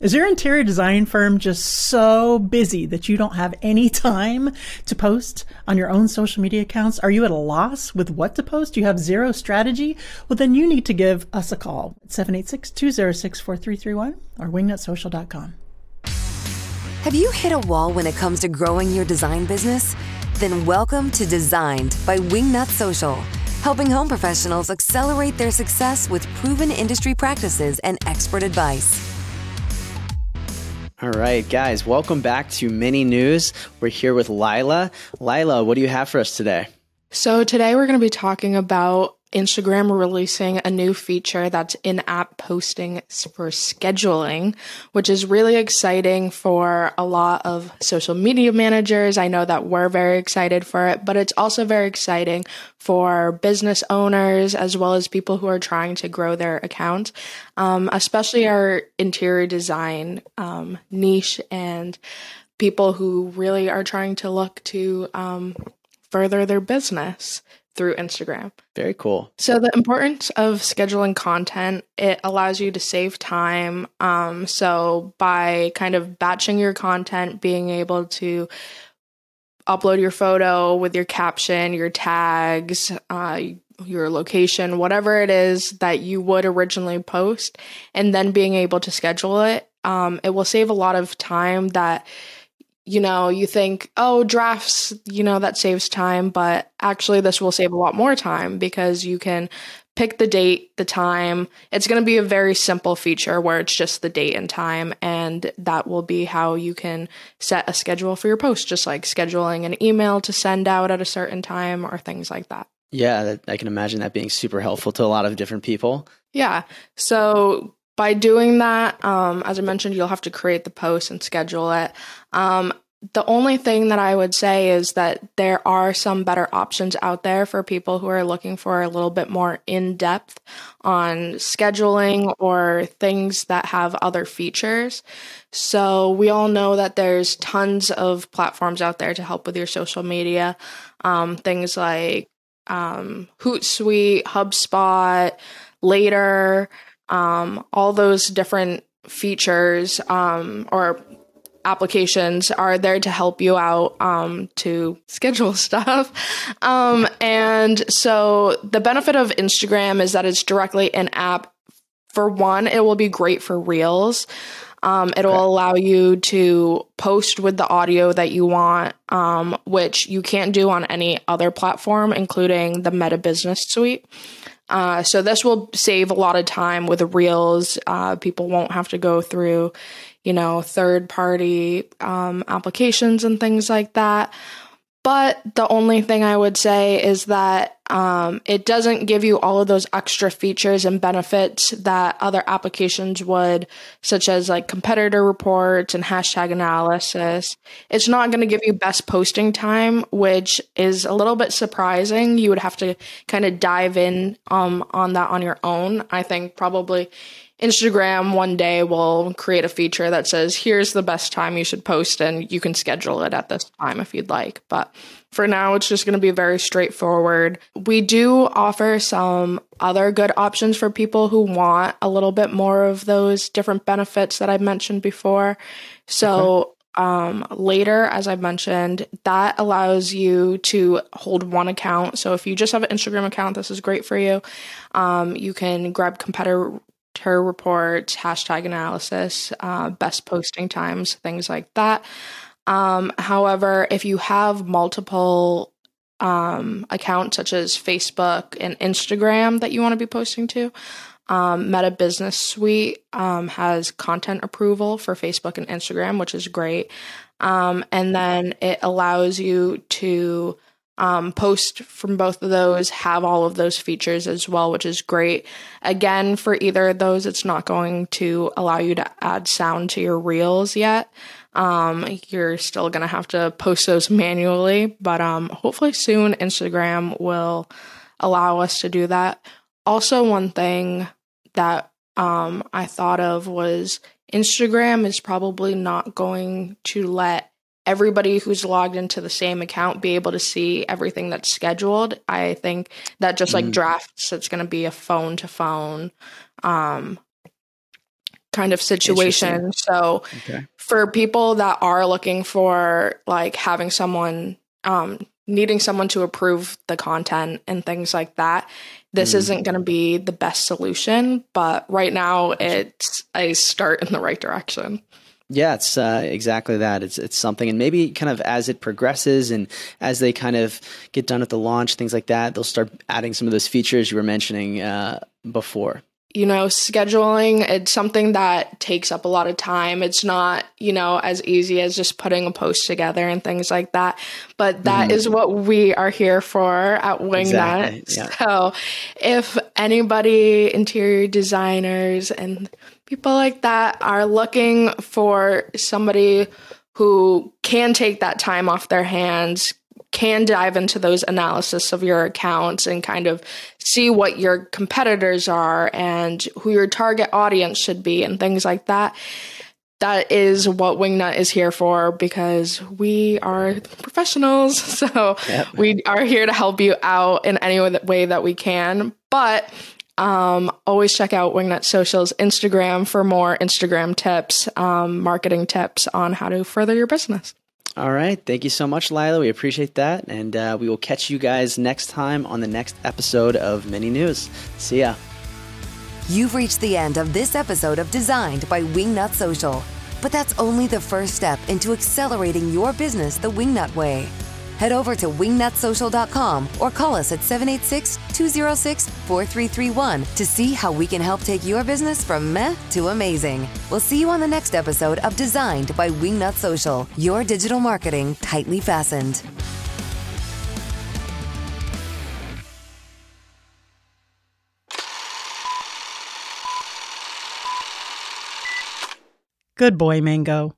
Is your interior design firm just so busy that you don't have any time to post on your own social media accounts? Are you at a loss with what to post? You have zero strategy? Well, then you need to give us a call at 786 206 4331 or wingnutsocial.com. Have you hit a wall when it comes to growing your design business? Then welcome to Designed by Wingnut Social, helping home professionals accelerate their success with proven industry practices and expert advice. All right, guys, welcome back to Mini News. We're here with Lila. Lila, what do you have for us today? So, today we're going to be talking about Instagram releasing a new feature that's in app posting for scheduling, which is really exciting for a lot of social media managers. I know that we're very excited for it, but it's also very exciting for business owners as well as people who are trying to grow their account, um, especially our interior design um, niche and people who really are trying to look to um, further their business through Instagram. Very cool. So the importance of scheduling content, it allows you to save time. Um, so by kind of batching your content, being able to upload your photo with your caption, your tags, uh, your location, whatever it is that you would originally post, and then being able to schedule it, um, it will save a lot of time that you know, you think, oh, drafts, you know, that saves time, but actually, this will save a lot more time because you can pick the date, the time. It's going to be a very simple feature where it's just the date and time, and that will be how you can set a schedule for your post, just like scheduling an email to send out at a certain time or things like that. Yeah, I can imagine that being super helpful to a lot of different people. Yeah. So by doing that, um, as I mentioned, you'll have to create the post and schedule it. Um, the only thing that I would say is that there are some better options out there for people who are looking for a little bit more in depth on scheduling or things that have other features. So, we all know that there's tons of platforms out there to help with your social media. Um, things like um, Hootsuite, HubSpot, Later um, all those different features um, or applications are there to help you out um, to schedule stuff. Um, and so the benefit of Instagram is that it's directly an app. For one, it will be great for reels. Um, it'll okay. allow you to post with the audio that you want, um, which you can't do on any other platform, including the Meta Business Suite. Uh, so this will save a lot of time with the reels. Uh, people won't have to go through, you know, third party um, applications and things like that. But the only thing I would say is that um, it doesn't give you all of those extra features and benefits that other applications would, such as like competitor reports and hashtag analysis. It's not going to give you best posting time, which is a little bit surprising. You would have to kind of dive in um, on that on your own. I think probably Instagram one day will create a feature that says, here's the best time you should post, and you can schedule it at this time if you'd like. But for now, it's just going to be very straightforward. We do offer some other good options for people who want a little bit more of those different benefits that I mentioned before. So, okay. Um, later, as I mentioned, that allows you to hold one account. So if you just have an Instagram account, this is great for you. Um, you can grab competitor her reports, hashtag analysis, uh, best posting times, things like that. Um, however, if you have multiple um, accounts such as Facebook and Instagram that you want to be posting to, um, Meta Business Suite um, has content approval for Facebook and Instagram, which is great. Um, and then it allows you to um, post from both of those have all of those features as well, which is great. Again, for either of those, it's not going to allow you to add sound to your reels yet. Um, you're still going to have to post those manually, but um, hopefully soon Instagram will allow us to do that. Also, one thing that um, I thought of was Instagram is probably not going to let everybody who's logged into the same account be able to see everything that's scheduled. I think that just like mm. drafts, it's going to be a phone to phone um, kind of situation. So okay. for people that are looking for like having someone um, needing someone to approve the content and things like that, this mm. isn't going to be the best solution. But right now, it's a start in the right direction. Yeah, it's uh, exactly that. It's it's something, and maybe kind of as it progresses and as they kind of get done with the launch, things like that, they'll start adding some of those features you were mentioning uh, before you know, scheduling, it's something that takes up a lot of time. It's not, you know, as easy as just putting a post together and things like that. But that mm-hmm. is what we are here for at Wingnut. Exactly. Yeah. So if anybody, interior designers and people like that are looking for somebody who can take that time off their hands, can dive into those analysis of your accounts and kind of see what your competitors are and who your target audience should be and things like that. That is what Wingnut is here for because we are professionals. So yep. we are here to help you out in any way that we can. But um, always check out Wingnut Social's Instagram for more Instagram tips, um, marketing tips on how to further your business. All right. Thank you so much, Lila. We appreciate that. And uh, we will catch you guys next time on the next episode of Mini News. See ya. You've reached the end of this episode of Designed by Wingnut Social. But that's only the first step into accelerating your business the Wingnut way. Head over to wingnutsocial.com or call us at 786 206 4331 to see how we can help take your business from meh to amazing. We'll see you on the next episode of Designed by Wingnut Social, your digital marketing tightly fastened. Good boy, Mango.